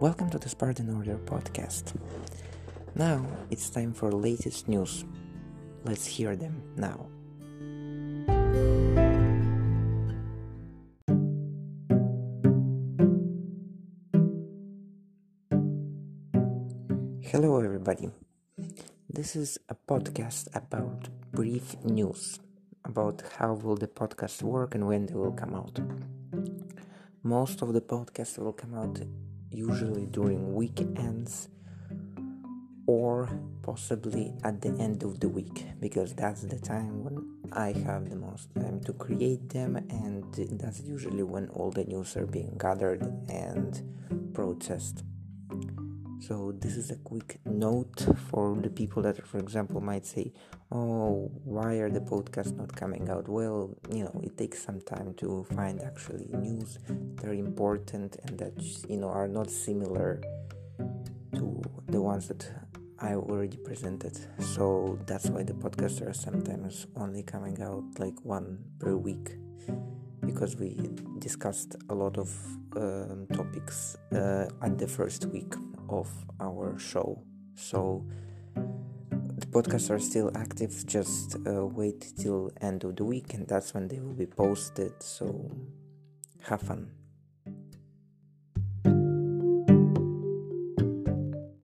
Welcome to the Spartan Order podcast. Now it's time for latest news. Let's hear them now. Hello, everybody. This is a podcast about brief news about how will the podcast work and when they will come out. Most of the podcasts will come out usually during weekends or possibly at the end of the week because that's the time when I have the most time to create them and that's usually when all the news are being gathered and processed. So this is a quick note for the people that for example might say, "Oh, why are the podcasts not coming out?" Well, you know, it takes some time to find actually news that are important and that you know are not similar to the ones that I already presented. So that's why the podcasts are sometimes only coming out like one per week because we discussed a lot of um, topics uh, at the first week of our show. So the podcasts are still active. Just uh, wait till end of the week, and that's when they will be posted. So have fun.